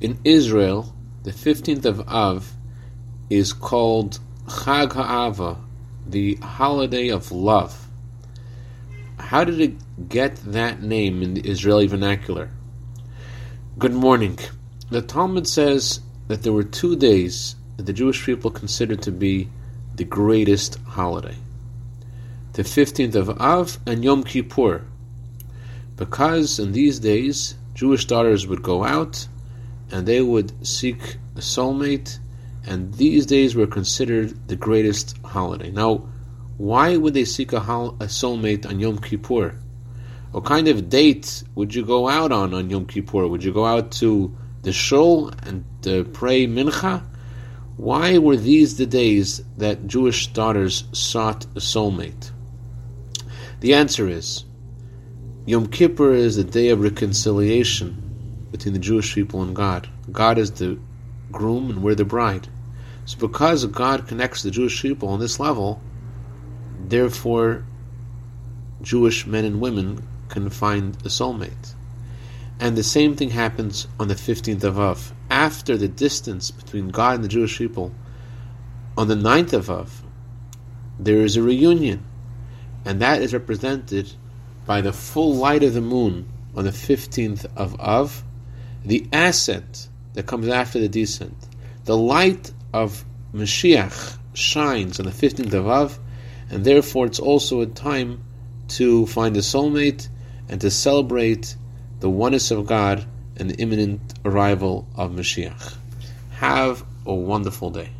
In Israel, the 15th of Av is called Chag HaAva, the holiday of love. How did it get that name in the Israeli vernacular? Good morning. The Talmud says that there were two days that the Jewish people considered to be the greatest holiday the 15th of Av and Yom Kippur. Because in these days, Jewish daughters would go out and they would seek a soulmate, and these days were considered the greatest holiday. Now, why would they seek a, hol- a soulmate on Yom Kippur? What kind of date would you go out on on Yom Kippur? Would you go out to the shul and uh, pray mincha? Why were these the days that Jewish daughters sought a soulmate? The answer is Yom Kippur is the day of reconciliation between the Jewish people and God. God is the groom and we're the bride. So because God connects the Jewish people on this level, Therefore, Jewish men and women can find a soulmate. And the same thing happens on the 15th of Av. After the distance between God and the Jewish people, on the 9th of Av, there is a reunion. And that is represented by the full light of the moon on the 15th of Av, the ascent that comes after the descent. The light of Mashiach shines on the 15th of Av, and therefore it's also a time to find a soulmate and to celebrate the oneness of God and the imminent arrival of Mashiach. Have a wonderful day.